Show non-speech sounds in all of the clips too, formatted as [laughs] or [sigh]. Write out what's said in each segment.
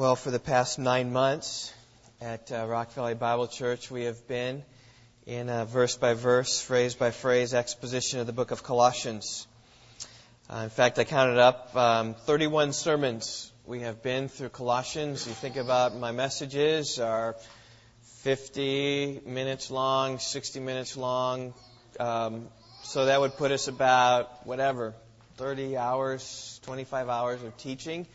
Well, for the past nine months at uh, Rock Valley Bible Church, we have been in a verse by verse, phrase by phrase exposition of the book of Colossians. Uh, in fact, I counted up um, 31 sermons we have been through Colossians. You think about my messages are 50 minutes long, 60 minutes long. Um, so that would put us about whatever, 30 hours, 25 hours of teaching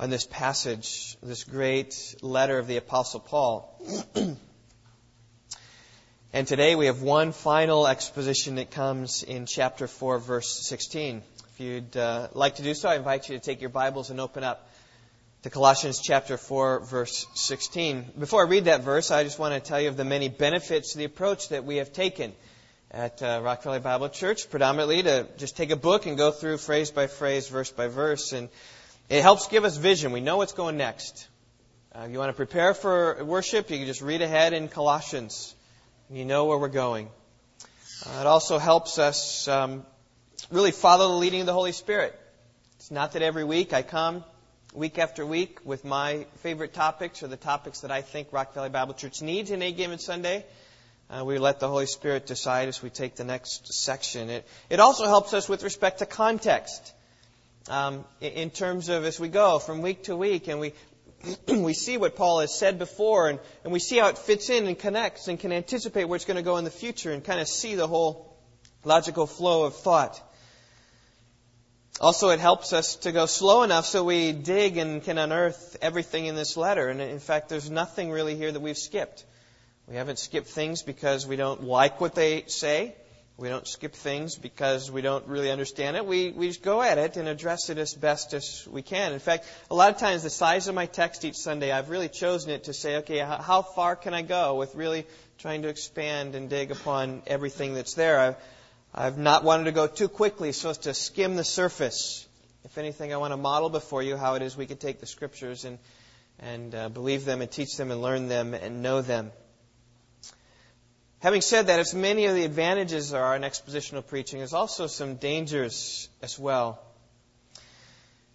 on this passage, this great letter of the Apostle Paul. [clears throat] and today we have one final exposition that comes in chapter 4, verse 16. If you'd uh, like to do so, I invite you to take your Bibles and open up to Colossians chapter 4, verse 16. Before I read that verse, I just want to tell you of the many benefits the approach that we have taken at uh, Rock Valley Bible Church, predominantly to just take a book and go through phrase by phrase, verse by verse. And it helps give us vision. We know what's going next. Uh, if you want to prepare for worship, you can just read ahead in Colossians. You know where we're going. Uh, it also helps us um, really follow the leading of the Holy Spirit. It's not that every week I come week after week with my favorite topics or the topics that I think Rock Valley Bible Church needs in a given Sunday. Uh, we let the Holy Spirit decide as we take the next section. It, it also helps us with respect to context um, in terms of as we go from week to week and we [clears throat] we see what Paul has said before and, and we see how it fits in and connects and can anticipate where it's going to go in the future and kind of see the whole logical flow of thought. Also, it helps us to go slow enough so we dig and can unearth everything in this letter. And in fact, there's nothing really here that we've skipped. We haven't skipped things because we don't like what they say. We don't skip things because we don't really understand it. We, we just go at it and address it as best as we can. In fact, a lot of times the size of my text each Sunday, I've really chosen it to say, okay, how far can I go with really trying to expand and dig upon everything that's there? I've, I've not wanted to go too quickly so as to skim the surface. If anything, I want to model before you how it is we can take the scriptures and, and uh, believe them and teach them and learn them and know them. Having said that, as many of the advantages are in expositional preaching, there's also some dangers as well.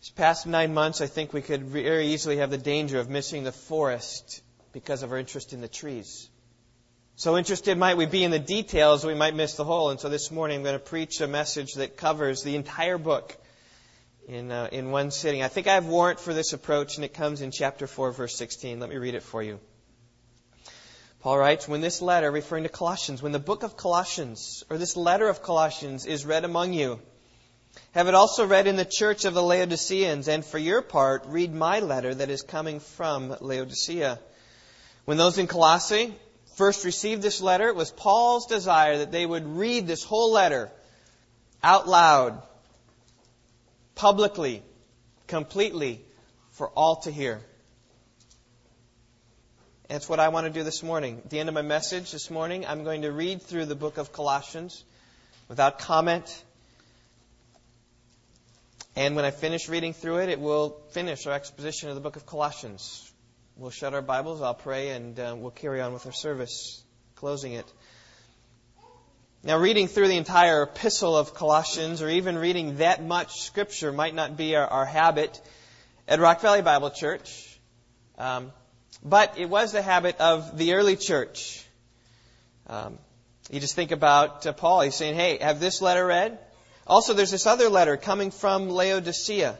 These past nine months, I think we could very easily have the danger of missing the forest because of our interest in the trees. So interested might we be in the details, we might miss the whole. And so this morning, I'm going to preach a message that covers the entire book in, uh, in one sitting. I think I have warrant for this approach, and it comes in chapter 4, verse 16. Let me read it for you. Paul writes, when this letter, referring to Colossians, when the book of Colossians, or this letter of Colossians, is read among you, have it also read in the church of the Laodiceans, and for your part, read my letter that is coming from Laodicea. When those in Colossae first received this letter, it was Paul's desire that they would read this whole letter out loud, publicly, completely, for all to hear. That's what I want to do this morning. At the end of my message this morning, I'm going to read through the book of Colossians without comment. And when I finish reading through it, it will finish our exposition of the book of Colossians. We'll shut our Bibles, I'll pray, and uh, we'll carry on with our service, closing it. Now, reading through the entire epistle of Colossians, or even reading that much scripture, might not be our, our habit at Rock Valley Bible Church. Um, but it was the habit of the early church. Um, you just think about uh, Paul. He's saying, hey, have this letter read? Also, there's this other letter coming from Laodicea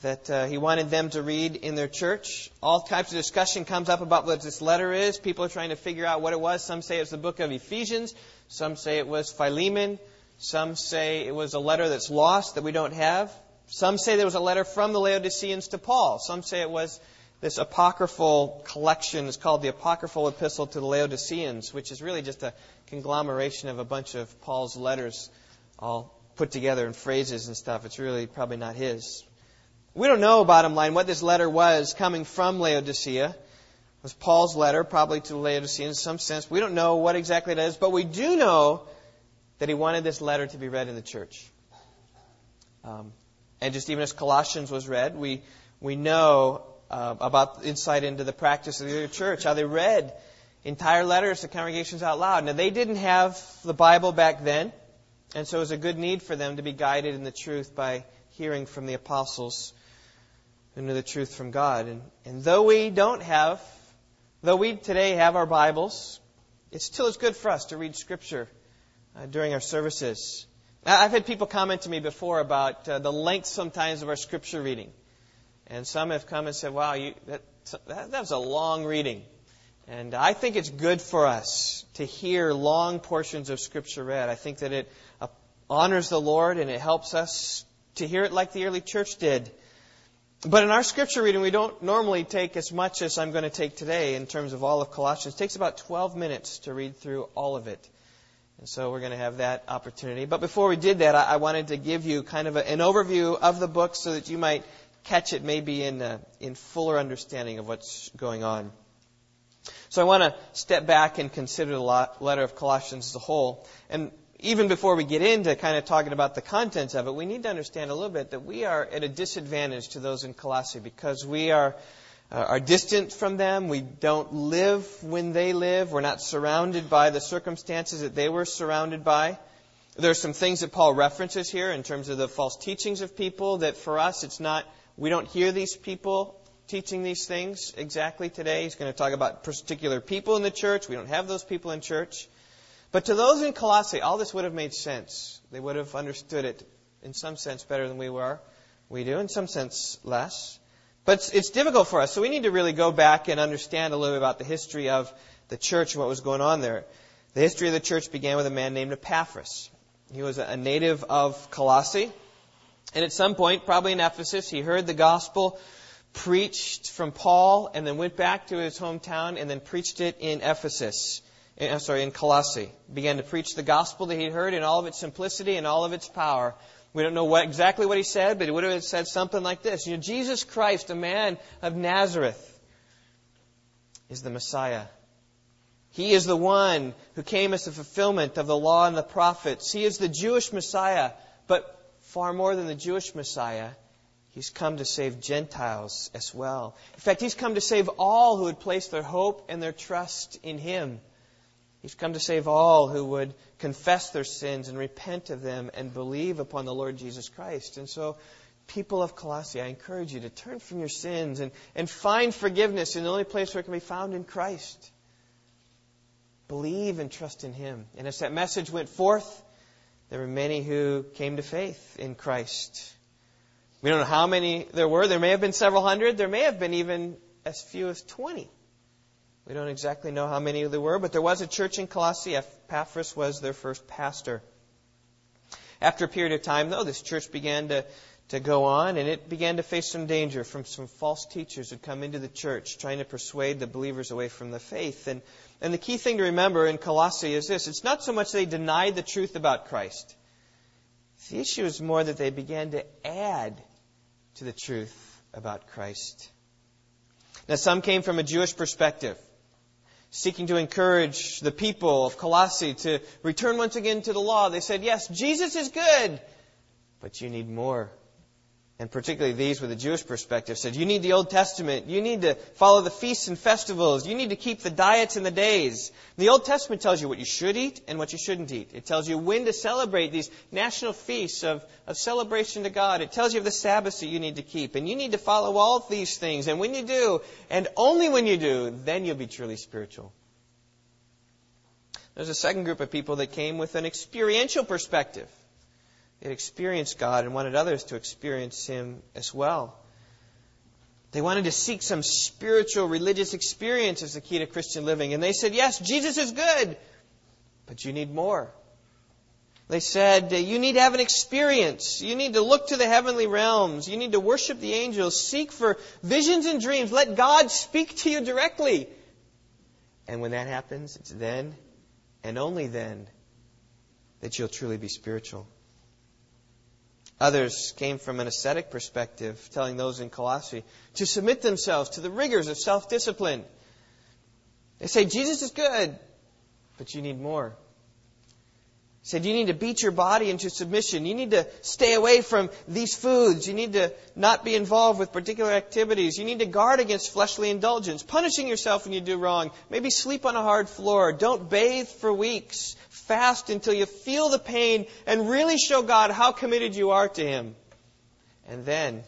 that uh, he wanted them to read in their church. All types of discussion comes up about what this letter is. People are trying to figure out what it was. Some say it's the book of Ephesians. Some say it was Philemon. Some say it was a letter that's lost that we don't have. Some say there was a letter from the Laodiceans to Paul. Some say it was this apocryphal collection is called the Apocryphal Epistle to the Laodiceans, which is really just a conglomeration of a bunch of Paul's letters all put together in phrases and stuff. It's really probably not his. We don't know, bottom line, what this letter was coming from Laodicea. It was Paul's letter, probably to the Laodiceans in some sense. We don't know what exactly it is, but we do know that he wanted this letter to be read in the church. Um, and just even as Colossians was read, we, we know uh, about insight into the practice of the church, how they read entire letters to congregations out loud. Now, they didn't have the Bible back then, and so it was a good need for them to be guided in the truth by hearing from the apostles. who knew the truth from God. And, and though we don't have, though we today have our Bibles, it still is good for us to read Scripture uh, during our services. I've had people comment to me before about uh, the length sometimes of our Scripture reading. And some have come and said, wow, you, that, that, that was a long reading. And I think it's good for us to hear long portions of Scripture read. I think that it uh, honors the Lord and it helps us to hear it like the early church did. But in our scripture reading, we don't normally take as much as I'm going to take today in terms of all of Colossians. It takes about 12 minutes to read through all of it. And so we're going to have that opportunity. But before we did that, I, wanted to give you kind of an overview of the book so that you might catch it maybe in, uh, in fuller understanding of what's going on. So I want to step back and consider the letter of Colossians as a whole. And even before we get into kind of talking about the contents of it, we need to understand a little bit that we are at a disadvantage to those in Colossae because we are uh, are distant from them. We don't live when they live. We're not surrounded by the circumstances that they were surrounded by. There are some things that Paul references here in terms of the false teachings of people that for us it's not we don't hear these people teaching these things exactly today. He's going to talk about particular people in the church. We don't have those people in church. But to those in Colossae, all this would have made sense. They would have understood it in some sense better than we were. We do, in some sense less. But it's, it's difficult for us, so we need to really go back and understand a little bit about the history of the church and what was going on there. The history of the church began with a man named Epaphras. He was a native of Colossae. And at some point, probably in Ephesus, he heard the gospel preached from Paul and then went back to his hometown and then preached it in Ephesus. Eh, I'm sorry, in Colossae, began to preach the gospel that he'd heard in all of its simplicity and all of its power. We don't know what, exactly what he said, but he would have said something like this. You know, Jesus Christ, a man of Nazareth, is the Messiah. He is the one who came as the fulfillment of the law and the prophets. He is the Jewish Messiah, but far more than the Jewish Messiah, He's come to save Gentiles as well. In fact, He's come to save all who would place their hope and their trust in Him. He's come to save all who would confess their sins and repent of them and believe upon the Lord Jesus Christ. And so, people of Colossae, I encourage you to turn from your sins and, and find forgiveness in the only place where it can be found in Christ. Believe and trust in Him. And as that message went forth, there were many who came to faith in Christ. We don't know how many there were. There may have been several hundred. There may have been even as few as 20. We don't exactly know how many there were, but there was a church in Colossae. Epaphras was their first pastor. After a period of time, though, this church began to, to go on, and it began to face some danger from some false teachers who'd come into the church, trying to persuade the believers away from the faith. And, and the key thing to remember in Colossae is this it's not so much they denied the truth about Christ, the issue is more that they began to add to the truth about Christ. Now, some came from a Jewish perspective seeking to encourage the people of Colossae to return once again to the law. They said, yes, Jesus is good, but you need more. And particularly these with a Jewish perspective said, you need the Old Testament. You need to follow the feasts and festivals. You need to keep the diets and the days. The Old Testament tells you what you should eat and what you shouldn't eat. It tells you when to celebrate these national feasts of, of celebration to God. It tells you of the Sabbaths that you need to keep. And you need to follow all these things. And when you do, and only when you do, then you'll be truly spiritual. There's a second group of people that came with an experiential perspective. They experienced God and wanted others to experience Him as well. They wanted to seek some spiritual religious experience as the key to Christian living. And they said, yes, Jesus is good, but you need more. They said, you need to have an experience. You need to look to the heavenly realms. You need to worship the angels. Seek for visions and dreams. Let God speak to you directly. And when that happens, it's then and only then that you'll truly be spiritual. Others came from an ascetic perspective, telling those in Colossae to submit themselves to the rigors of self discipline. They say, Jesus is good, but you need more. Said, You need to beat your body into submission. You need to stay away from these foods. You need to not be involved with particular activities. You need to guard against fleshly indulgence, punishing yourself when you do wrong. Maybe sleep on a hard floor. Don't bathe for weeks fast until you feel the pain and really show God how committed you are to Him. And then,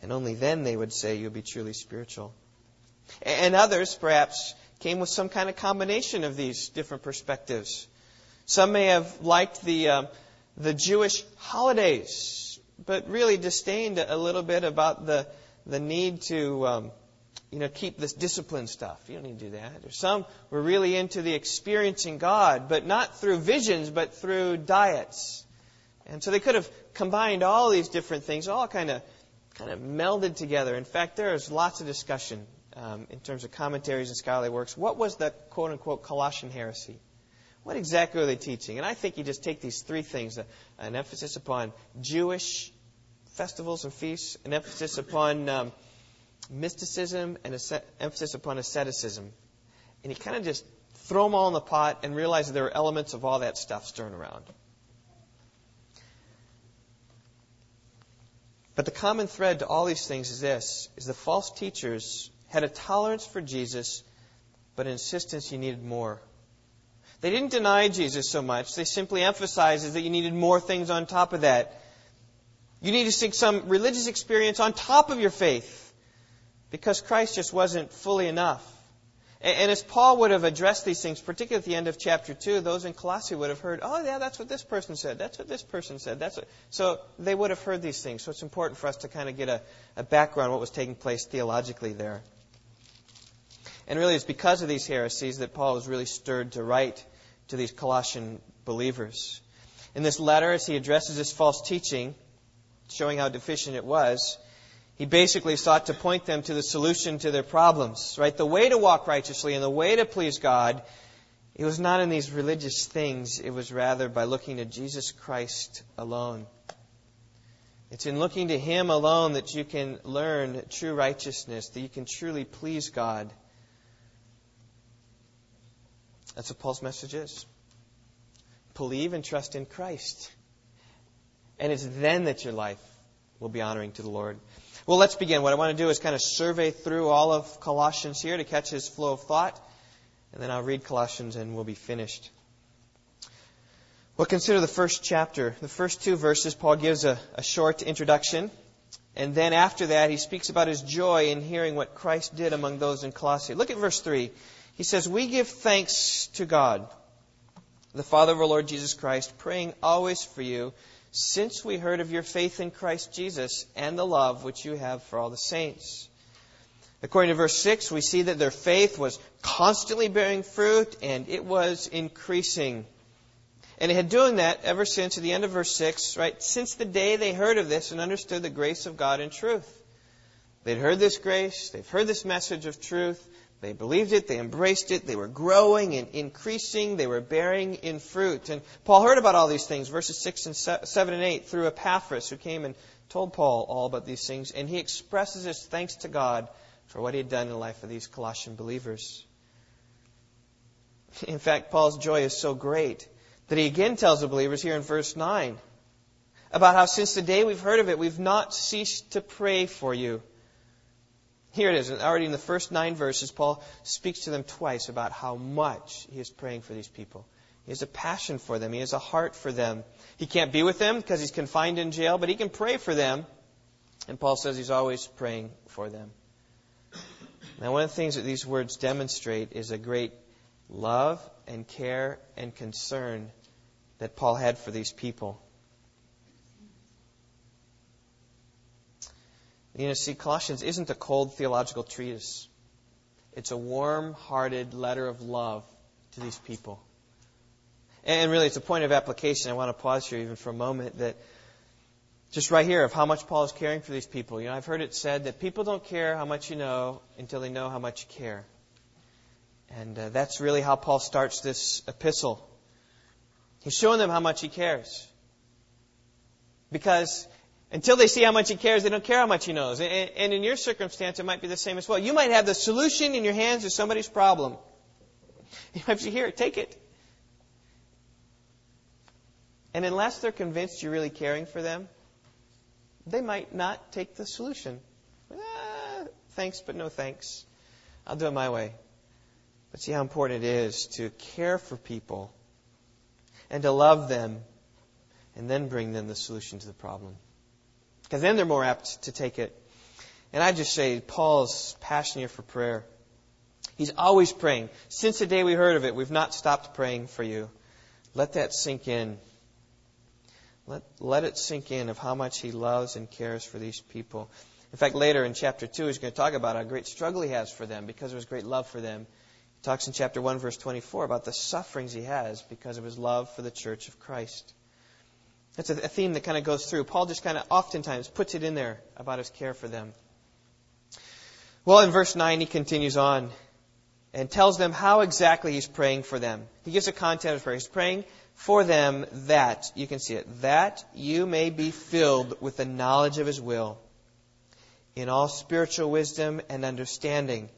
And only then they would say you'll be truly spiritual. And others, perhaps, came with some kind of combination of these different perspectives. Some may have liked the, um, the Jewish holidays, but really disdained a little bit about the, the need to um, you know, keep this discipline stuff. You don't need to do that. Or some were really into the experiencing God, but not through visions, but through diets. And so they could have combined all these different things, all kind of kind of melded together. In fact, there is lots of discussion um, in terms of commentaries and scholarly works. What was the quote unquote Colossian heresy? What exactly are they teaching? And I think you just take these three things an emphasis upon Jewish festivals and feasts, an emphasis upon um, mysticism, and an emphasis upon asceticism. And you kind of just throw them all in the pot and realize that there are elements of all that stuff stirring around. But the common thread to all these things is this is the false teachers had a tolerance for Jesus, but an insistence you needed more. They didn't deny Jesus so much. They simply emphasized that you needed more things on top of that. You need to seek some religious experience on top of your faith because Christ just wasn't fully enough. And as Paul would have addressed these things, particularly at the end of chapter 2, those in Colossae would have heard, oh, yeah, that's what this person said. That's what this person said. That's what... So they would have heard these things. So it's important for us to kind of get a, a background on what was taking place theologically there. And really, it's because of these heresies that Paul was really stirred to write to these Colossian believers. In this letter, as he addresses this false teaching, showing how deficient it was, he basically sought to point them to the solution to their problems, right? The way to walk righteously and the way to please God, it was not in these religious things, it was rather by looking to Jesus Christ alone. It's in looking to Him alone that you can learn true righteousness, that you can truly please God. That's what Paul's message is. Believe and trust in Christ. And it's then that your life will be honoring to the Lord. Well, let's begin. What I want to do is kind of survey through all of Colossians here to catch his flow of thought. And then I'll read Colossians and we'll be finished. Well, consider the first chapter. The first two verses, Paul gives a, a short introduction. And then after that, he speaks about his joy in hearing what Christ did among those in Colossae. Look at verse 3. He says, We give thanks to God, the Father of our Lord Jesus Christ, praying always for you since we heard of your faith in Christ Jesus and the love which you have for all the saints. According to verse 6, we see that their faith was constantly bearing fruit and it was increasing. And it had doing that ever since, at the end of verse 6, right? Since the day they heard of this and understood the grace of God in truth. They'd heard this grace, they've heard this message of truth, they believed it, they embraced it, they were growing and increasing, they were bearing in fruit. And Paul heard about all these things, verses 6 and 7 and 8, through Epaphras, who came and told Paul all about these things. And he expresses his thanks to God for what he had done in the life of these Colossian believers. In fact, Paul's joy is so great that he again tells the believers here in verse 9 about how since the day we've heard of it, we've not ceased to pray for you here it is. Already in the first nine verses, Paul speaks to them twice about how much he is praying for these people. He has a passion for them. He has a heart for them. He can't be with them because he's confined in jail, but he can pray for them. And Paul says he's always praying for them. Now, one of the things that these words demonstrate is a great love and care and concern that Paul had for these people. You know, see, Colossians isn't a cold theological treatise. It's a warm hearted letter of love to these people. And really, it's a point of application. I want to pause here even for a moment that just right here of how much Paul is caring for these people. You know, I've heard it said that people don't care how much you know until they know how much you care. And uh, that's really how Paul starts this epistle. He's showing them how much he cares. Because until they see how much he cares, they don't care how much he knows. And, in your circumstance, it might be the same as well. You might have the solution in your hands to somebody's problem. [laughs] You might say, here, take it. And unless they're convinced you're really caring for them, they might not take the solution. Ah, thanks, but no thanks. I'll do it my way. But see how important it is to care for people and to love them and then bring them the solution to the problem because then they're more apt to take it. And I just say, Paul's passion here for prayer. He's always praying. Since the day we heard of it, we've not stopped praying for you. Let that sink in. Let, let it sink in of how much he loves and cares for these people. In fact, later in chapter 2, he's going to talk about how great struggle he has for them because of his great love for them. He talks in chapter 1, verse 24 about the sufferings he has because of his love for the church of Christ. That's a, theme that kind of goes through. Paul just kind of oftentimes puts it in there about his care for them. Well, in verse 9, he continues on and tells them how exactly he's praying for them. He gives a content of prayer. He's praying for them that, you can see it, that you may be filled with the knowledge of his will in all spiritual wisdom and understanding.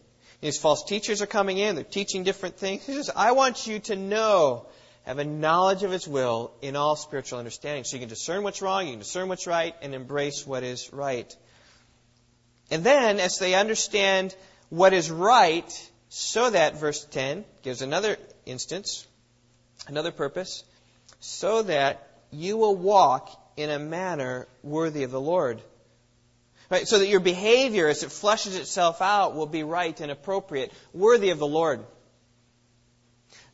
These false teachers are coming in, they're teaching different things. He says, I want you to know, have a knowledge of his will in all spiritual understanding. So you can discern what's wrong, you can discern what's right, and embrace what is right. And then, as they understand what is right, so that, verse 10 gives another instance, another purpose, so that you will walk in a manner worthy of the Lord. Right? So that your behavior, as it flushes itself out, will be right and appropriate, worthy of the Lord.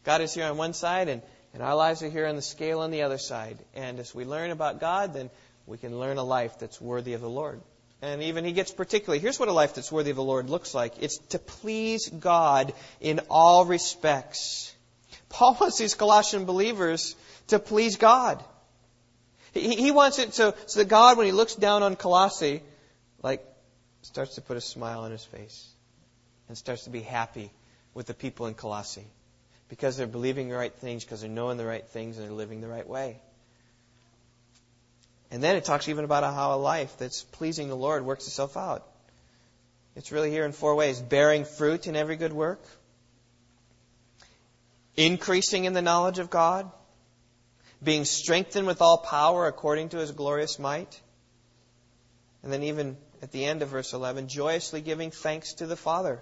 God is here on one side, and, and our lives are here on the scale on the other side. And as we learn about God, then we can learn a life that's worthy of the Lord. And even he gets particularly. Here's what a life that's worthy of the Lord looks like it's to please God in all respects. Paul [laughs] wants these Colossian believers to please God. He, he wants it so, so that God, when he looks down on Colossae, like, starts to put a smile on his face and starts to be happy with the people in Colossae because they're believing the right things, because they're knowing the right things, and they're living the right way. And then it talks even about how a life that's pleasing the Lord works itself out. It's really here in four ways bearing fruit in every good work, increasing in the knowledge of God, being strengthened with all power according to his glorious might, and then even at the end of verse 11, joyously giving thanks to the Father.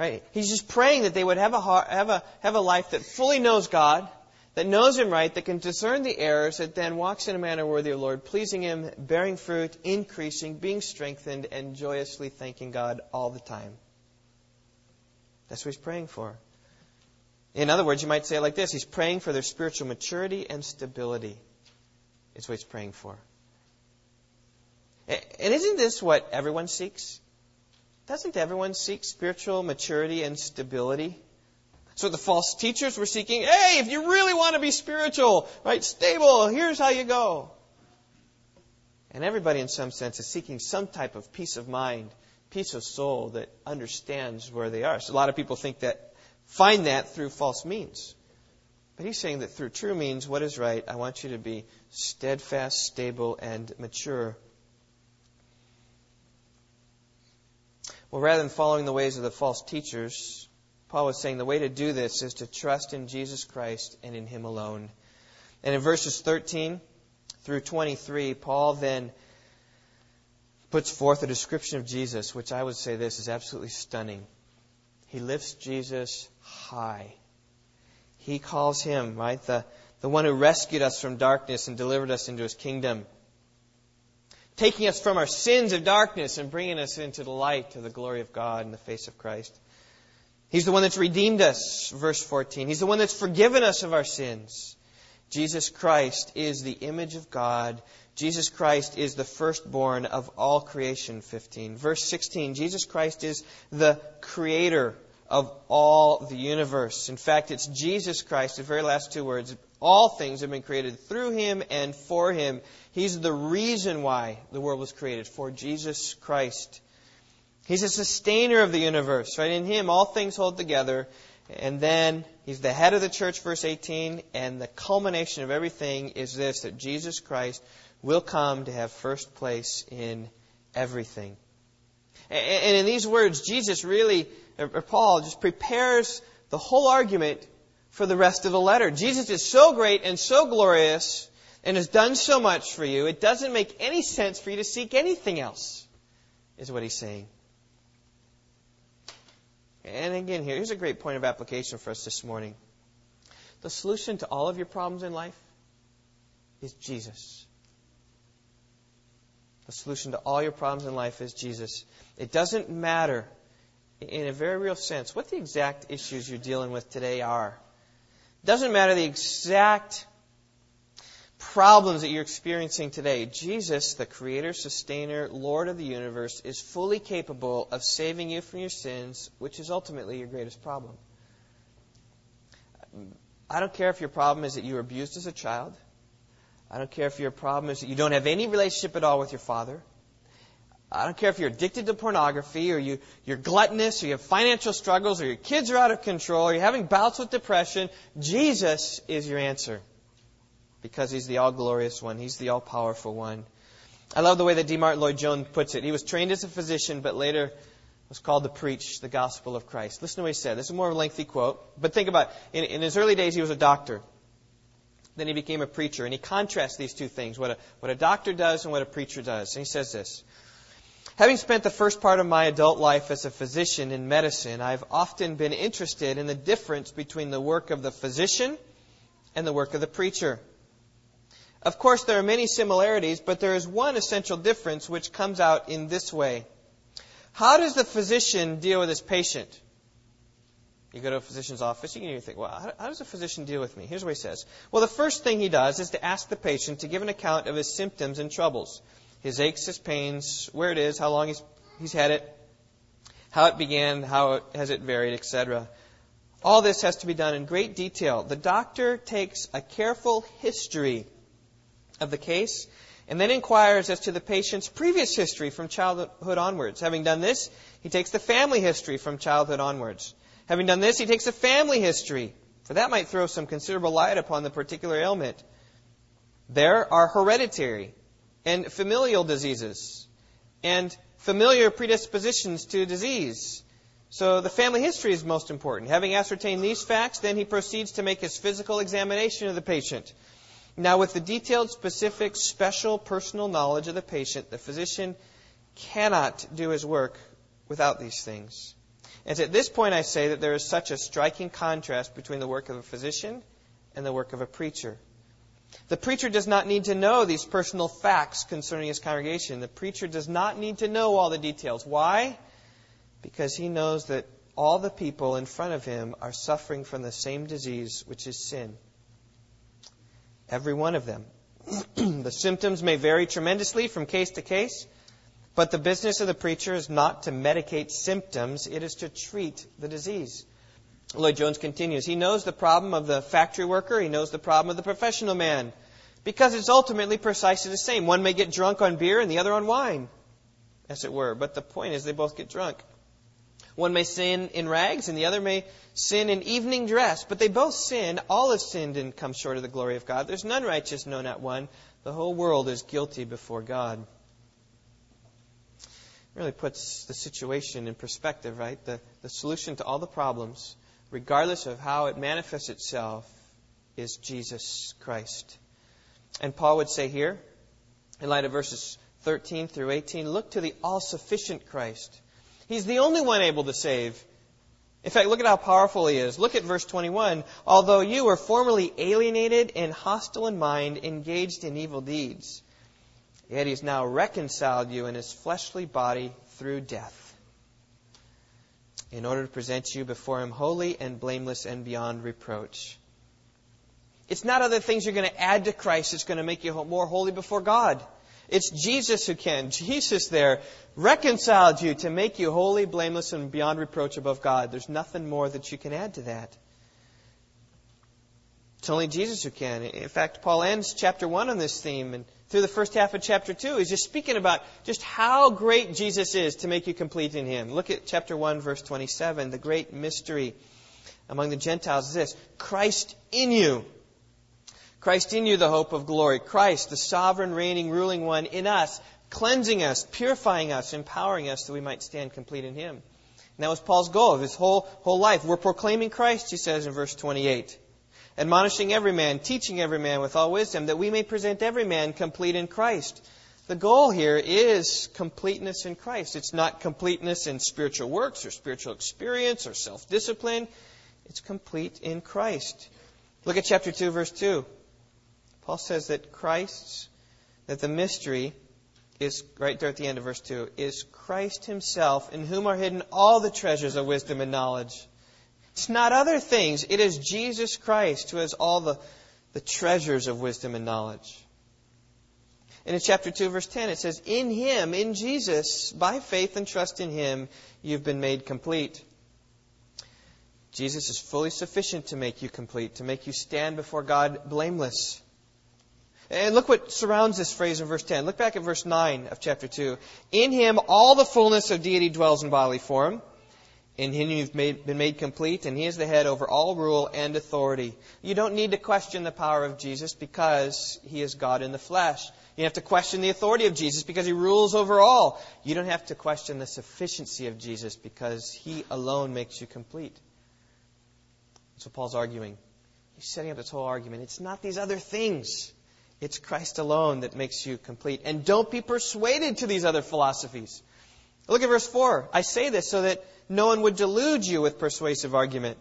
Right? He's just praying that they would have a, heart, have a, have a life that fully knows God, that knows Him right, that can discern the errors, that then walks in a manner worthy of the Lord, pleasing Him, bearing fruit, increasing, being strengthened, and joyously thanking God all the time. That's what He's praying for. In other words, you might say it like this He's praying for their spiritual maturity and stability. Is what He's praying for. And isn't this what everyone seeks? Doesn't everyone seek spiritual maturity and stability? So the false teachers were seeking, hey, if you really want to be spiritual, right, stable, here's how you go. And everybody, in some sense, is seeking some type of peace of mind, peace of soul that understands where they are. So a lot of people think that, find that through false means. But he's saying that through true means, what is right, I want you to be steadfast, stable, and mature. Well, rather than following the ways of the false teachers, Paul was saying the way to do this is to trust in Jesus Christ and in Him alone. And in verses 13 through 23, Paul then puts forth a description of Jesus, which I would say this is absolutely stunning. He lifts Jesus high. He calls him, right, the, the one who rescued us from darkness and delivered us into his kingdom, taking us from our sins of darkness and bringing us into the light of the glory of God in the face of Christ. He's the one that's redeemed us, verse 14. He's the one that's forgiven us of our sins. Jesus Christ is the image of God. Jesus Christ is the firstborn of all creation, 15. Verse 16, Jesus Christ is the creator of all the universe. In fact, it's Jesus Christ, the very last two words. All things have been created through him and for him. He's the reason why the world was created, for Jesus Christ. He's a sustainer of the universe, right? In Him, all things hold together. And then He's the head of the church, verse 18. And the culmination of everything is this that Jesus Christ will come to have first place in everything. And in these words, Jesus really, or Paul, just prepares the whole argument for the rest of the letter. Jesus is so great and so glorious and has done so much for you, it doesn't make any sense for you to seek anything else, is what he's saying. And again, here's a great point of application for us this morning. The solution to all of your problems in life is Jesus. The solution to all your problems in life is Jesus. It doesn't matter, in a very real sense, what the exact issues you're dealing with today are. Doesn't matter the exact problems that you're experiencing today. Jesus, the creator, sustainer, Lord of the universe, is fully capable of saving you from your sins, which is ultimately your greatest problem. I don't care if your problem is that you were abused as a child. I don't care if your problem is that you don't have any relationship at all with your father. I don't care if you're addicted to pornography or you, you're gluttonous or you have financial struggles or your kids are out of control or you're having bouts with depression. Jesus is your answer because he's the all glorious one. He's the all powerful one. I love the way that D. Martyn Lloyd Jones puts it. He was trained as a physician, but later was called to preach the gospel of Christ. Listen to what he said. This is a more lengthy quote, but think about it. In, in his early days, he was a doctor. Then he became a preacher, and he contrasts these two things, what a, what a doctor does and what a preacher does. And he says this. Having spent the first part of my adult life as a physician in medicine, I've often been interested in the difference between the work of the physician and the work of the preacher. Of course, there are many similarities, but there is one essential difference which comes out in this way. How does the physician deal with his patient? You go to a physician's office, you can even think, well, how, does a physician deal with me? Here's what he says. Well, the first thing he does is to ask the patient to give an account of his symptoms and troubles his aches, his pains, where it is, how long he's, he's had it, how it began, how it, has it varied, etc. All this has to be done in great detail. The doctor takes a careful history of the case and then inquires as to the patient's previous history from childhood onwards. Having done this, he takes the family history from childhood onwards. Having done this, he takes a family history, for that might throw some considerable light upon the particular ailment. There are hereditary and familial diseases and familiar predispositions to disease. So the family history is most important. Having ascertained these facts, then he proceeds to make his physical examination of the patient. Now, with the detailed, specific, special personal knowledge of the patient, the physician cannot do his work without these things. And at this point, I say that there is such a striking contrast between the work of a physician and the work of a preacher. The preacher does not need to know these personal facts concerning his congregation. The preacher does not need to know all the details. Why? Because he knows that all the people in front of him are suffering from the same disease, which is sin. Every one of them. [clears throat] the symptoms may vary tremendously from case to case, but the business of the preacher is not to medicate symptoms, it is to treat the disease. Lloyd Jones continues, he knows the problem of the factory worker, he knows the problem of the professional man, because it's ultimately precisely the same. One may get drunk on beer and the other on wine, as it were, but the point is they both get drunk. One may sin in rags and the other may sin in evening dress, but they both sin. All have sinned and come short of the glory of God. There's none righteous, no, not one. The whole world is guilty before God. Really puts the situation in perspective, right? The, the solution to all the problems, regardless of how it manifests itself, is Jesus Christ. And Paul would say here, in light of verses 13 through 18, look to the all sufficient Christ He's the only one able to save. In fact, look at how powerful he is. Look at verse 21. Although you were formerly alienated and hostile in mind, engaged in evil deeds, yet he's now reconciled you in his fleshly body through death, in order to present you before him holy and blameless and beyond reproach. It's not other things you're going to add to Christ that's going to make you more holy before God. It's Jesus who can. Jesus there reconciled you to make you holy, blameless, and beyond reproach above God. There's nothing more that you can add to that. It's only Jesus who can. In fact, Paul ends chapter 1 on this theme, and through the first half of chapter 2, he's just speaking about just how great Jesus is to make you complete in him. Look at chapter 1, verse 27. The great mystery among the Gentiles is this Christ in you Christ in you, the hope of glory. Christ, the sovereign, reigning, ruling one in us, cleansing us, purifying us, empowering us that we might stand complete in Him. And that was Paul's goal of his whole, whole life. We're proclaiming Christ, he says in verse 28. Admonishing every man, teaching every man with all wisdom, that we may present every man complete in Christ. The goal here is completeness in Christ. It's not completeness in spiritual works or spiritual experience or self discipline. It's complete in Christ. Look at chapter 2, verse 2. Paul says that Christ's, that the mystery is, right there at the end of verse 2, is Christ Himself, in whom are hidden all the treasures of wisdom and knowledge. It's not other things. It is Jesus Christ who has all the, the treasures of wisdom and knowledge. And in chapter 2, verse 10, it says, In Him, in Jesus, by faith and trust in Him, you've been made complete. Jesus is fully sufficient to make you complete, to make you stand before God blameless. And look what surrounds this phrase in verse 10. Look back at verse 9 of chapter 2. In him all the fullness of deity dwells in bodily form. In him you've made, been made complete, and he is the head over all rule and authority. You don't need to question the power of Jesus because he is God in the flesh. You have to question the authority of Jesus because he rules over all. You don't have to question the sufficiency of Jesus because he alone makes you complete. That's what Paul's arguing. He's setting up this whole argument. It's not these other things. It's Christ alone that makes you complete. And don't be persuaded to these other philosophies. Look at verse 4. I say this so that no one would delude you with persuasive argument.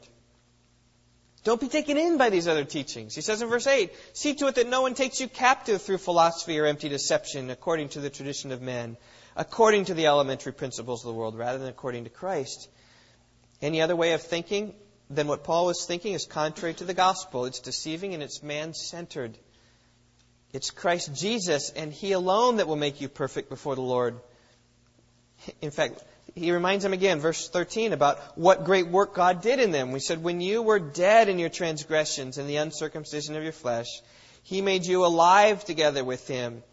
Don't be taken in by these other teachings. He says in verse 8, See to it that no one takes you captive through philosophy or empty deception according to the tradition of men, according to the elementary principles of the world, rather than according to Christ. Any other way of thinking than what Paul was thinking is contrary to the gospel. It's deceiving and it's man centered. It's Christ Jesus and He alone that will make you perfect before the Lord. In fact, he reminds them again, verse 13, about what great work God did in them. We said, When you were dead in your transgressions and the uncircumcision of your flesh, He made you alive together with Him,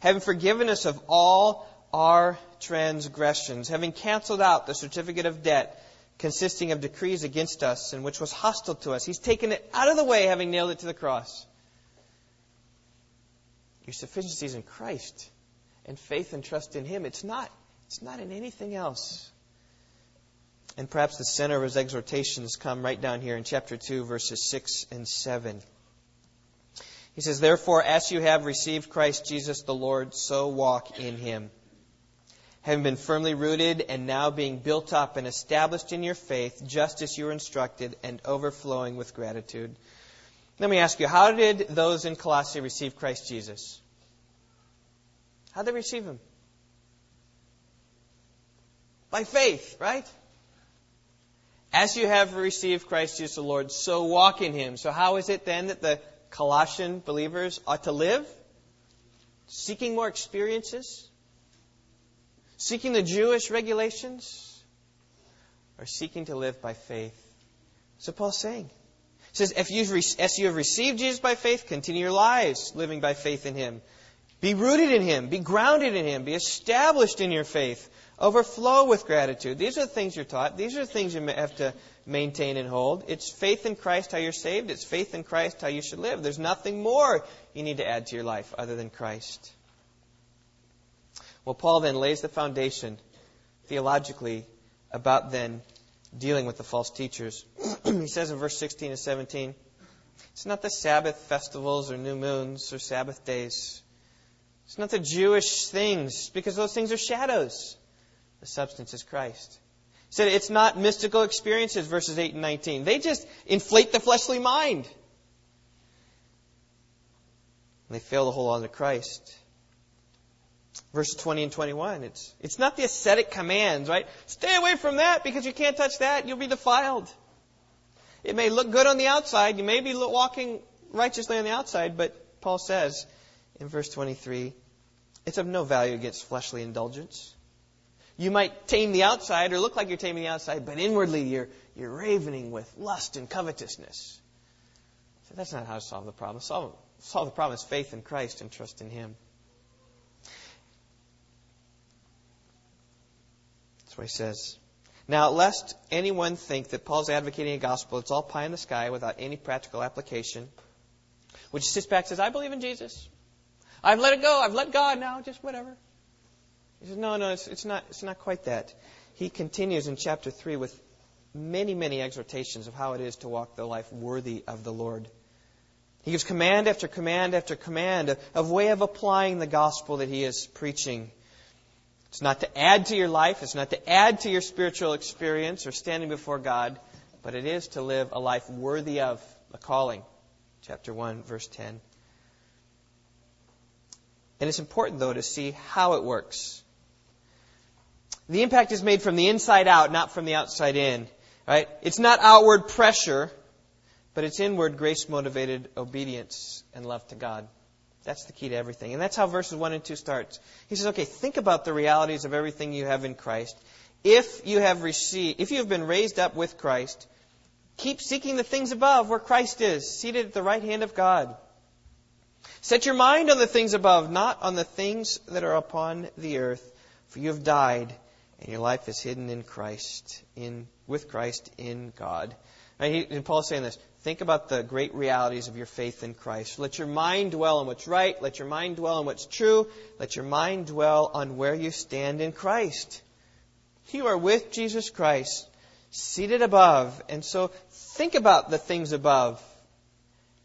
having forgiven us of all our transgressions, having canceled out the certificate of debt consisting of decrees against us and which was hostile to us. He's taken it out of the way, having nailed it to the cross. Your sufficiency is in Christ and faith and trust in Him. It's not, it's not in anything else. And perhaps the center of his exhortations come right down here in chapter 2, verses 6 and 7. He says, Therefore, as you have received Christ Jesus the Lord, so walk in him. Having been firmly rooted and now being built up and established in your faith, just as you were instructed, and overflowing with gratitude. Let me ask you, how did those in Colossae receive Christ Jesus? How did they receive him? By faith, right? As you have received Christ Jesus the Lord, so walk in him. So how is it then that the Colossian believers ought to live? Seeking more experiences? Seeking the Jewish regulations? Or seeking to live by faith? So Paul's saying. He says, if you've, as you have received Jesus by faith, continue your lives living by faith in Him. Be rooted in Him. Be grounded in Him. Be established in your faith. Overflow with gratitude. These are the things you're taught. These are the things you have to maintain and hold. It's faith in Christ how you're saved. It's faith in Christ how you should live. There's nothing more you need to add to your life other than Christ. Well, Paul then lays the foundation theologically about then dealing with the false teachers. [clears throat] he says in verse 16 and 17, it's not the Sabbath festivals or new moons or Sabbath days. It's not the Jewish things, because those things are shadows. The substance is Christ. He said it's not mystical experiences, verses 8 and 19. They just inflate the fleshly mind. And they fail to hold on to Christ. Verses 20 and 21, it's, it's not the ascetic commands, right? Stay away from that because you can't touch that. You'll be defiled. It may look good on the outside. You may be walking righteously on the outside, but Paul says in verse 23, it's of no value against fleshly indulgence. You might tame the outside or look like you're taming the outside, but inwardly you're, you're ravening with lust and covetousness. So that's not how to solve the problem. Solve, solve the problem is faith in Christ and trust in Him. That's what he says. Now, lest anyone think that Paul's advocating a gospel that's all pie in the sky without any practical application, which sits back says, I believe in Jesus. I've let it go. I've let God now. Just whatever. He says, no, no, it's, it's, not, it's not quite that. He continues in chapter 3 with many, many exhortations of how it is to walk the life worthy of the Lord. He gives command after command after command of, of way of applying the gospel that he is preaching. It's not to add to your life, it's not to add to your spiritual experience or standing before God, but it is to live a life worthy of the calling. Chapter 1, verse 10. And it's important, though, to see how it works. The impact is made from the inside out, not from the outside in. Right? It's not outward pressure, but it's inward grace motivated obedience and love to God. That's the key to everything. And that's how verses 1 and 2 starts. He says, okay, think about the realities of everything you have in Christ. If you have received, if you have been raised up with Christ, keep seeking the things above where Christ is, seated at the right hand of God. Set your mind on the things above, not on the things that are upon the earth, for you have died, and your life is hidden in Christ, in with Christ in God. And, he, and Paul's saying this. Think about the great realities of your faith in Christ. Let your mind dwell on what's right. Let your mind dwell on what's true. Let your mind dwell on where you stand in Christ. You are with Jesus Christ, seated above. And so think about the things above.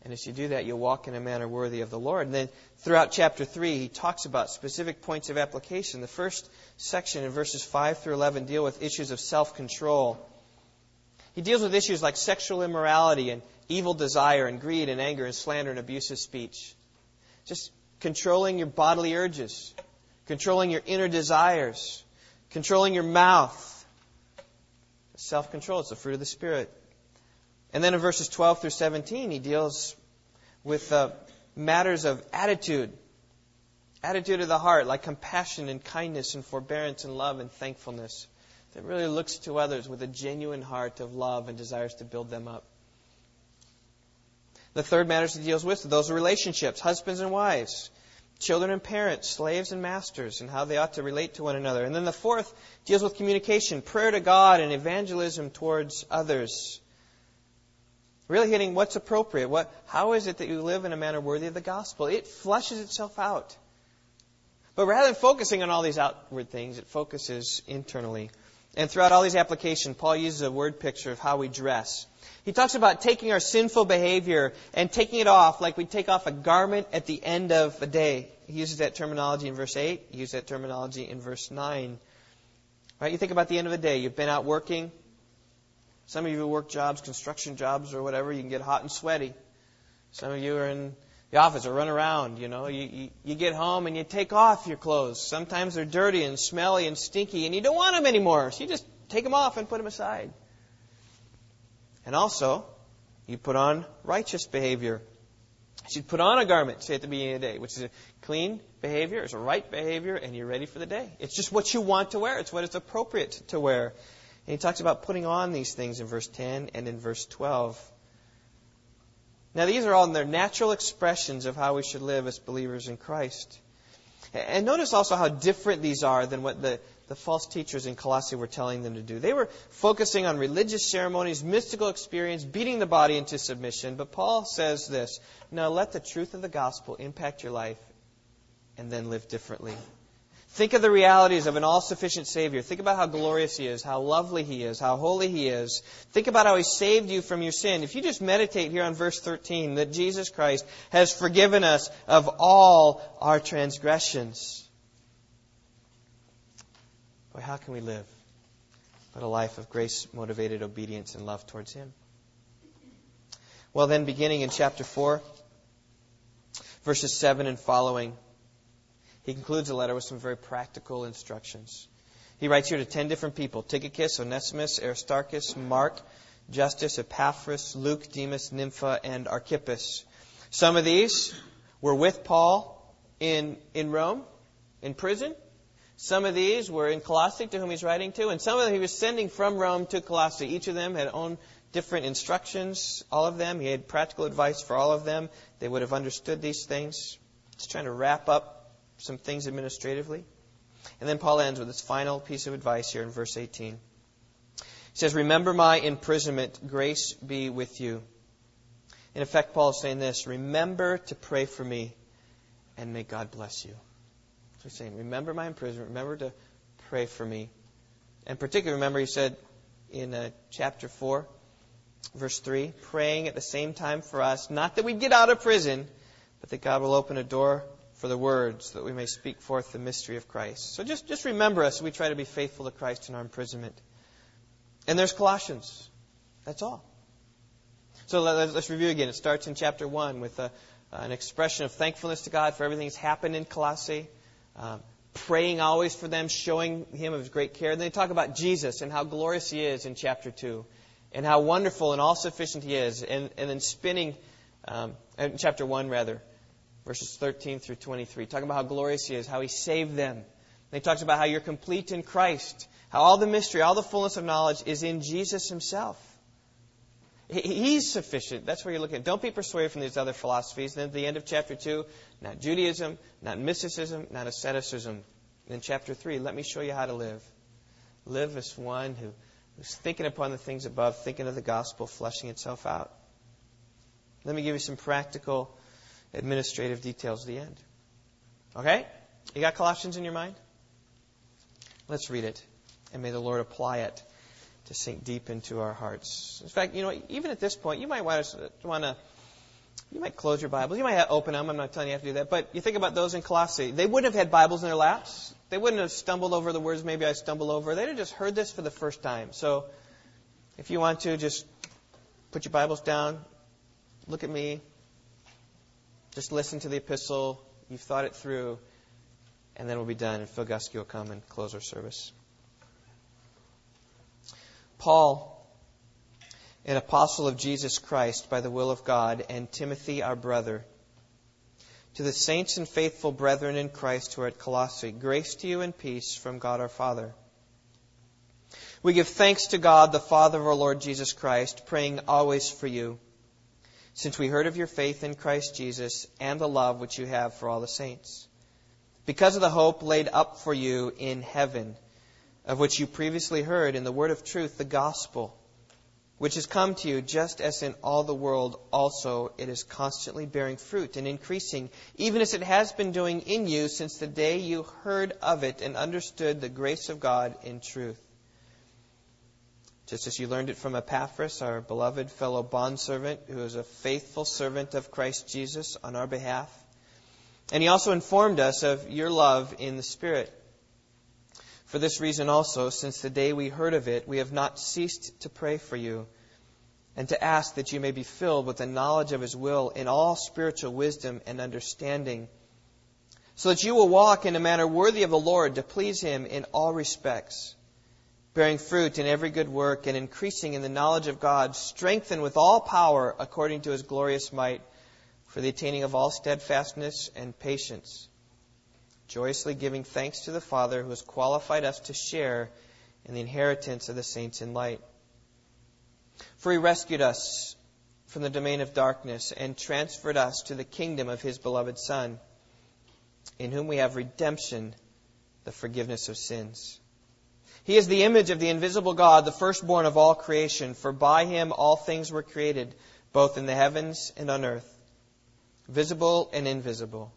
And as you do that, you'll walk in a manner worthy of the Lord. And then throughout chapter 3, he talks about specific points of application. The first section in verses 5 through 11 deal with issues of self control. He deals with issues like sexual immorality and evil desire and greed and anger and slander and abusive speech. Just controlling your bodily urges, controlling your inner desires, controlling your mouth. Self control, it's the fruit of the Spirit. And then in verses 12 through 17, he deals with uh, matters of attitude. Attitude of the heart, like compassion and kindness and forbearance and love and thankfulness that really looks to others with a genuine heart of love and desires to build them up. The third matters he deals with those relationships, husbands and wives, children and parents, slaves and masters, and how they ought to relate to one another. And then the fourth deals with communication, prayer to God, and evangelism towards others. Really hitting what's appropriate. What, how is it that you live in a manner worthy of the gospel? It flushes itself out. But rather than focusing on all these outward things, it focuses internally. And throughout all these applications, Paul uses a word picture of how we dress. He talks about taking our sinful behavior and taking it off like we take off a garment at the end of a day. He uses that terminology in verse 8. He uses that terminology in verse 9. Right? You think about the end of a day. You've been out working. Some of you work jobs, construction jobs or whatever. You can get hot and sweaty. Some of you are in the office or run around. You know, you, you, you get home and you take off your clothes. Sometimes they're dirty and smelly and stinky, and you don't want them anymore. So you just take them off and put them aside. And also, you put on righteous behavior. You should put on a garment, say at the beginning of the day, which is a clean behavior, it's a right behavior, and you're ready for the day. It's just what you want to wear. It's what is appropriate to wear. And he talks about putting on these things in verse 10 and in verse 12. Now, these are all their natural expressions of how we should live as believers in Christ. And notice also how different these are than what the, the false teachers in Colossae were telling them to do. They were focusing on religious ceremonies, mystical experience, beating the body into submission. But Paul says this Now let the truth of the gospel impact your life and then live differently. Think of the realities of an all sufficient Savior. Think about how glorious He is, how lovely He is, how holy He is. Think about how He saved you from your sin. If you just meditate here on verse 13, that Jesus Christ has forgiven us of all our transgressions. Boy, how can we live but a life of grace motivated obedience and love towards Him? Well, then, beginning in chapter 4, verses 7 and following. He concludes the letter with some very practical instructions. He writes here to ten different people Tychicus, Onesimus, Aristarchus, Mark, Justus, Epaphras, Luke, Demas, Nympha, and Archippus. Some of these were with Paul in, in Rome, in prison. Some of these were in Colossae, to whom he's writing to, and some of them he was sending from Rome to Colossae. Each of them had own different instructions, all of them. He had practical advice for all of them. They would have understood these things. He's trying to wrap up some things administratively. And then Paul ends with his final piece of advice here in verse 18. He says, Remember my imprisonment, grace be with you. In effect, Paul is saying this Remember to pray for me, and may God bless you. So he's saying, Remember my imprisonment, remember to pray for me. And particularly, remember, he said in uh, chapter 4, verse 3, praying at the same time for us, not that we get out of prison, but that God will open a door for the words that we may speak forth the mystery of Christ. So just, just remember us. We try to be faithful to Christ in our imprisonment. And there's Colossians. That's all. So let's, let's review again. It starts in chapter 1 with a, an expression of thankfulness to God for everything that's happened in Colossae, um, praying always for them, showing Him of His great care. And they talk about Jesus and how glorious He is in chapter 2, and how wonderful and all sufficient He is, and, and then spinning, um, in chapter 1 rather, verses 13 through 23, talking about how glorious He is, how He saved them. And he talks about how you're complete in Christ, how all the mystery, all the fullness of knowledge is in Jesus Himself. He's sufficient. That's where you're looking. Don't be persuaded from these other philosophies. Then at the end of chapter 2, not Judaism, not mysticism, not asceticism. In chapter 3, let me show you how to live. Live as one who, who's thinking upon the things above, thinking of the gospel, fleshing itself out. Let me give you some practical administrative details at the end. Okay? You got Colossians in your mind? Let's read it, and may the Lord apply it to sink deep into our hearts. In fact, you know, even at this point, you might want to, want to you might close your Bibles. You might open them. I'm not telling you have to do that. But you think about those in Colossae. They wouldn't have had Bibles in their laps. They wouldn't have stumbled over the words maybe I stumble over. They'd have just heard this for the first time. So if you want to, just put your Bibles down, look at me, just listen to the epistle. You've thought it through, and then we'll be done, and Phil Gusky will come and close our service. Paul, an apostle of Jesus Christ by the will of God, and Timothy, our brother, to the saints and faithful brethren in Christ who are at Colossae, grace to you and peace from God our Father. We give thanks to God, the Father of our Lord Jesus Christ, praying always for you, since we heard of your faith in Christ Jesus and the love which you have for all the saints. Because of the hope laid up for you in heaven, of which you previously heard in the word of truth, the gospel, which has come to you just as in all the world also it is constantly bearing fruit and increasing, even as it has been doing in you since the day you heard of it and understood the grace of God in truth. Just as you learned it from Epaphras, our beloved fellow bondservant, who is a faithful servant of Christ Jesus on our behalf. And he also informed us of your love in the Spirit. For this reason also, since the day we heard of it, we have not ceased to pray for you and to ask that you may be filled with the knowledge of His will in all spiritual wisdom and understanding, so that you will walk in a manner worthy of the Lord to please Him in all respects, bearing fruit in every good work and increasing in the knowledge of God, strengthened with all power according to His glorious might, for the attaining of all steadfastness and patience joyously giving thanks to the Father who has qualified us to share in the inheritance of the saints in light. For he rescued us from the domain of darkness and transferred us to the kingdom of his beloved Son, in whom we have redemption, the forgiveness of sins. He is the image of the invisible God, the firstborn of all creation, for by him all things were created, both in the heavens and on earth, visible and invisible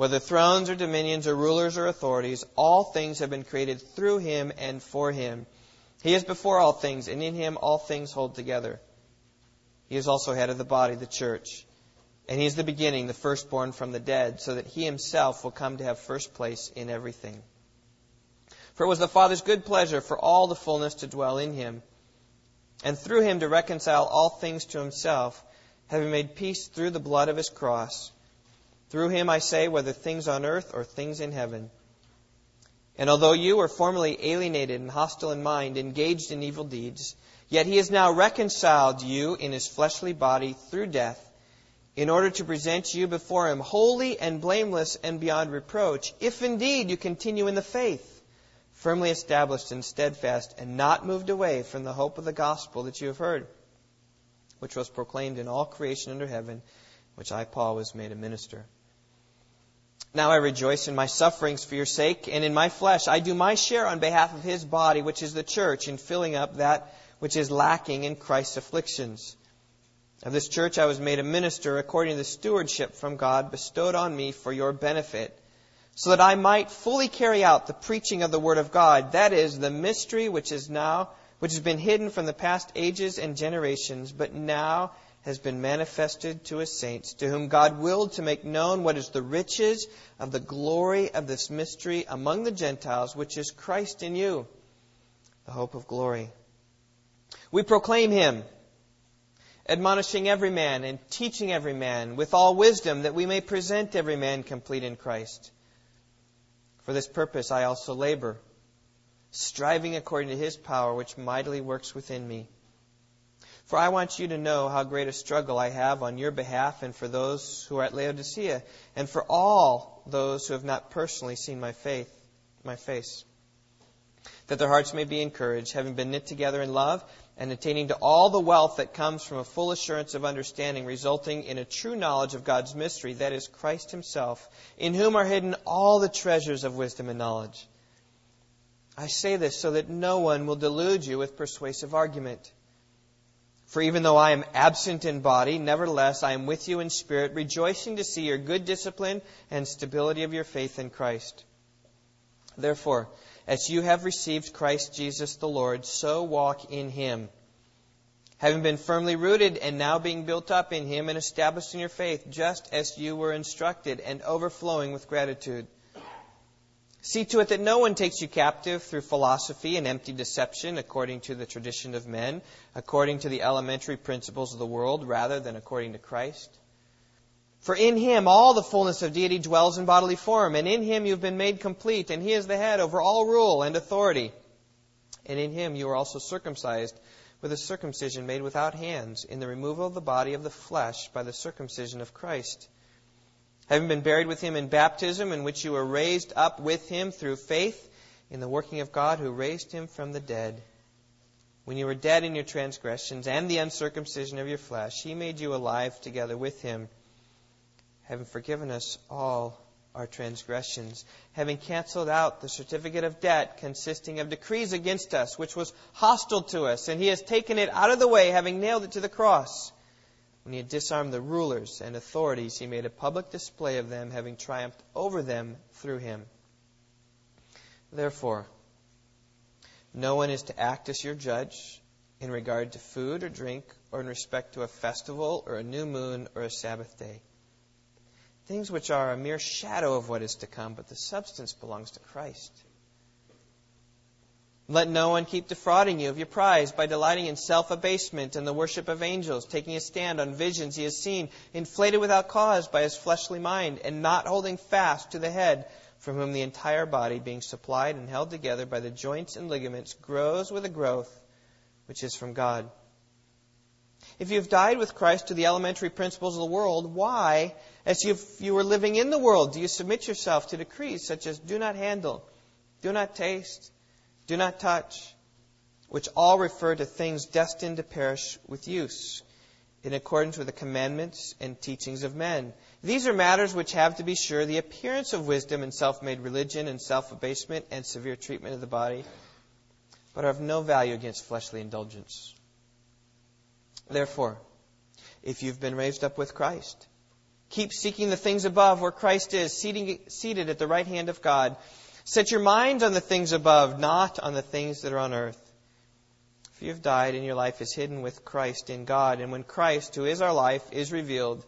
whether thrones or dominions or rulers or authorities, all things have been created through him and for him. He is before all things, and in him all things hold together. He is also head of the body, the church. And he is the beginning, the firstborn from the dead, so that he himself will come to have first place in everything. For it was the Father's good pleasure for all the fullness to dwell in him, and through him to reconcile all things to himself, having made peace through the blood of his cross through him I say, whether things on earth or things in heaven. And although you were formerly alienated and hostile in mind, engaged in evil deeds, yet he has now reconciled you in his fleshly body through death, in order to present you before him holy and blameless and beyond reproach, if indeed you continue in the faith, firmly established and steadfast, and not moved away from the hope of the gospel that you have heard, which was proclaimed in all creation under heaven, which I, Paul, was made a minister. Now I rejoice in my sufferings for your sake, and in my flesh I do my share on behalf of his body, which is the church, in filling up that which is lacking in Christ's afflictions. Of this church I was made a minister according to the stewardship from God bestowed on me for your benefit, so that I might fully carry out the preaching of the word of God, that is, the mystery which is now which has been hidden from the past ages and generations, but now has been manifested to his saints, to whom God willed to make known what is the riches of the glory of this mystery among the Gentiles, which is Christ in you, the hope of glory. We proclaim him, admonishing every man and teaching every man with all wisdom, that we may present every man complete in Christ. For this purpose I also labor, striving according to his power, which mightily works within me. For I want you to know how great a struggle I have on your behalf and for those who are at Laodicea, and for all those who have not personally seen my faith, my face. That their hearts may be encouraged, having been knit together in love, and attaining to all the wealth that comes from a full assurance of understanding, resulting in a true knowledge of God's mystery, that is Christ Himself, in whom are hidden all the treasures of wisdom and knowledge. I say this so that no one will delude you with persuasive argument. For even though I am absent in body, nevertheless I am with you in spirit, rejoicing to see your good discipline and stability of your faith in Christ. Therefore, as you have received Christ Jesus the Lord, so walk in him. Having been firmly rooted and now being built up in him and established in your faith, just as you were instructed, and overflowing with gratitude. See to it that no one takes you captive through philosophy and empty deception, according to the tradition of men, according to the elementary principles of the world, rather than according to Christ. For in him all the fullness of deity dwells in bodily form, and in him you have been made complete, and he is the head over all rule and authority. And in him you are also circumcised with a circumcision made without hands, in the removal of the body of the flesh by the circumcision of Christ. Having been buried with him in baptism, in which you were raised up with him through faith in the working of God who raised him from the dead. When you were dead in your transgressions and the uncircumcision of your flesh, he made you alive together with him having forgiven us all our transgressions, having canceled out the certificate of debt consisting of decrees against us, which was hostile to us, and he has taken it out of the way, having nailed it to the cross. When he had disarmed the rulers and authorities, he made a public display of them, having triumphed over them through him. Therefore, no one is to act as your judge in regard to food or drink, or in respect to a festival, or a new moon, or a Sabbath day things which are a mere shadow of what is to come, but the substance belongs to Christ. Let no one keep defrauding you of your prize by delighting in self abasement and the worship of angels, taking a stand on visions he has seen, inflated without cause by his fleshly mind, and not holding fast to the head, from whom the entire body, being supplied and held together by the joints and ligaments, grows with a growth which is from God. If you have died with Christ to the elementary principles of the world, why as if you were living in the world, do you submit yourself to decrees such as do not handle, do not taste, do not touch, which all refer to things destined to perish with use, in accordance with the commandments and teachings of men? These are matters which have, to be sure, the appearance of wisdom and self made religion and self abasement and severe treatment of the body, but are of no value against fleshly indulgence. Therefore, if you've been raised up with Christ, Keep seeking the things above where Christ is, seated at the right hand of God. Set your minds on the things above, not on the things that are on earth. For you have died, and your life is hidden with Christ in God. And when Christ, who is our life, is revealed,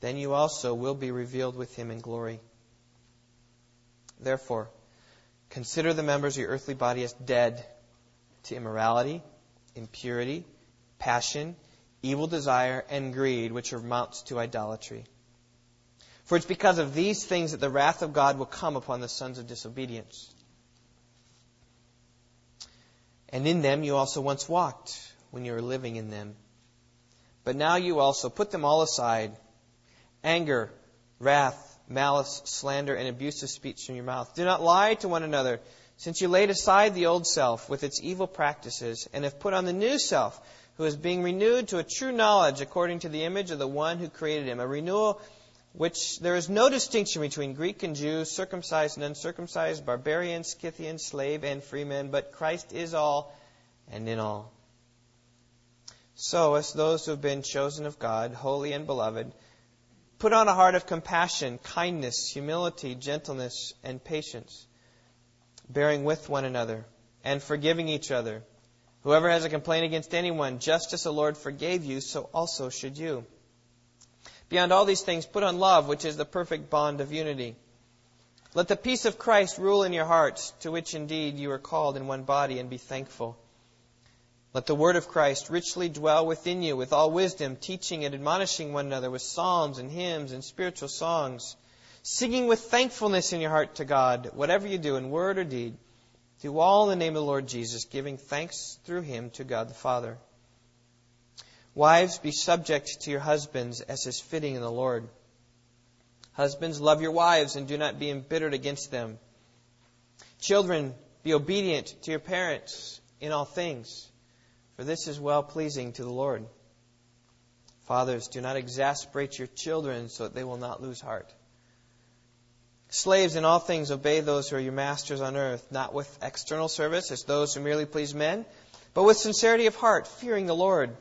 then you also will be revealed with him in glory. Therefore, consider the members of your earthly body as dead to immorality, impurity, passion, evil desire, and greed, which amounts to idolatry. For it's because of these things that the wrath of God will come upon the sons of disobedience. And in them you also once walked when you were living in them. But now you also put them all aside anger, wrath, malice, slander, and abusive speech from your mouth. Do not lie to one another, since you laid aside the old self with its evil practices and have put on the new self who is being renewed to a true knowledge according to the image of the one who created him. A renewal which there is no distinction between Greek and Jew, circumcised and uncircumcised, barbarian, Scythian, slave, and freeman, but Christ is all and in all. So, as those who have been chosen of God, holy and beloved, put on a heart of compassion, kindness, humility, gentleness, and patience, bearing with one another, and forgiving each other. Whoever has a complaint against anyone, just as the Lord forgave you, so also should you. Beyond all these things, put on love, which is the perfect bond of unity. Let the peace of Christ rule in your hearts, to which indeed you are called in one body, and be thankful. Let the word of Christ richly dwell within you with all wisdom, teaching and admonishing one another with psalms and hymns and spiritual songs, singing with thankfulness in your heart to God, whatever you do in word or deed. Do all in the name of the Lord Jesus, giving thanks through him to God the Father. Wives, be subject to your husbands as is fitting in the Lord. Husbands, love your wives and do not be embittered against them. Children, be obedient to your parents in all things for this is well pleasing to the Lord. Fathers, do not exasperate your children so that they will not lose heart. Slaves, in all things obey those who are your masters on earth, not with external service as those who merely please men, but with sincerity of heart, fearing the Lord.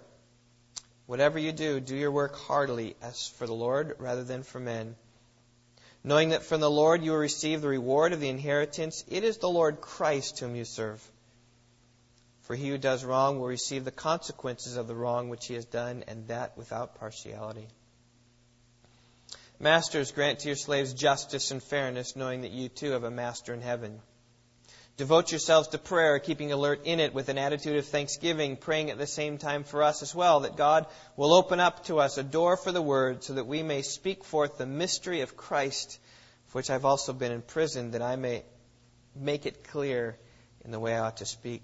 Whatever you do, do your work heartily as for the Lord rather than for men. Knowing that from the Lord you will receive the reward of the inheritance, it is the Lord Christ whom you serve. For he who does wrong will receive the consequences of the wrong which he has done, and that without partiality. Masters, grant to your slaves justice and fairness, knowing that you too have a master in heaven. Devote yourselves to prayer, keeping alert in it with an attitude of thanksgiving, praying at the same time for us as well, that God will open up to us a door for the word, so that we may speak forth the mystery of Christ, for which I've also been imprisoned, that I may make it clear in the way I ought to speak.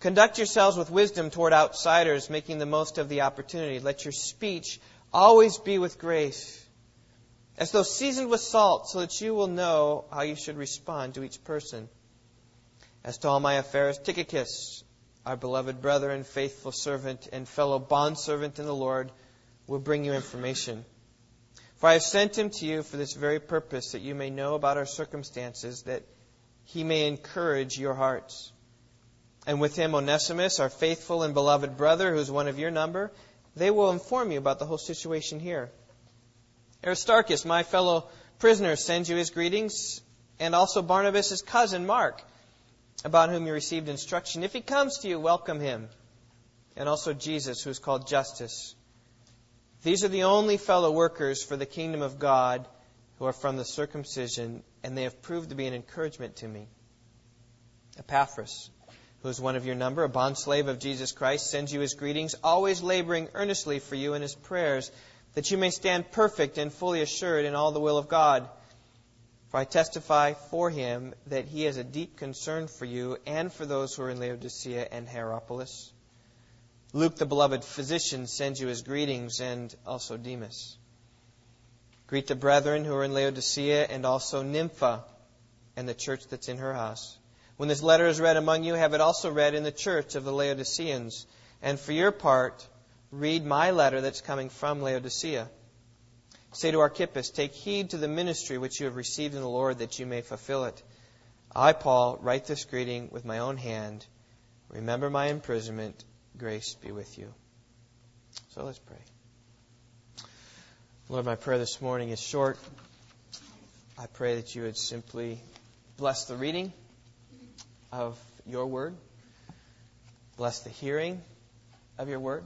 Conduct yourselves with wisdom toward outsiders, making the most of the opportunity. Let your speech always be with grace, as though seasoned with salt, so that you will know how you should respond to each person. As to all my affairs, Tychicus, our beloved brother and faithful servant and fellow bondservant in the Lord, will bring you information. For I have sent him to you for this very purpose, that you may know about our circumstances, that he may encourage your hearts. And with him Onesimus, our faithful and beloved brother, who is one of your number, they will inform you about the whole situation here. Aristarchus, my fellow prisoner, sends you his greetings, and also Barnabas, his cousin, Mark, about whom you received instruction. If he comes to you, welcome him. And also Jesus, who is called Justus. These are the only fellow workers for the kingdom of God who are from the circumcision, and they have proved to be an encouragement to me. Epaphras, who is one of your number, a bondslave of Jesus Christ, sends you his greetings, always laboring earnestly for you in his prayers, that you may stand perfect and fully assured in all the will of God. For I testify for him that he has a deep concern for you and for those who are in Laodicea and Hierapolis. Luke, the beloved physician, sends you his greetings, and also Demas. Greet the brethren who are in Laodicea and also Nympha and the church that's in her house. When this letter is read among you, have it also read in the church of the Laodiceans. And for your part, read my letter that's coming from Laodicea. Say to Archippus, Take heed to the ministry which you have received in the Lord, that you may fulfill it. I, Paul, write this greeting with my own hand. Remember my imprisonment. Grace be with you. So let's pray. Lord, my prayer this morning is short. I pray that you would simply bless the reading of your word. Bless the hearing of your word.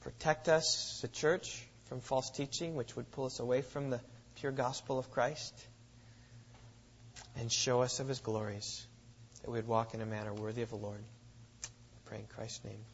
Protect us, the church, from false teaching, which would pull us away from the pure gospel of Christ. And show us of his glories, that we would walk in a manner worthy of the Lord. I pray in Christ's name.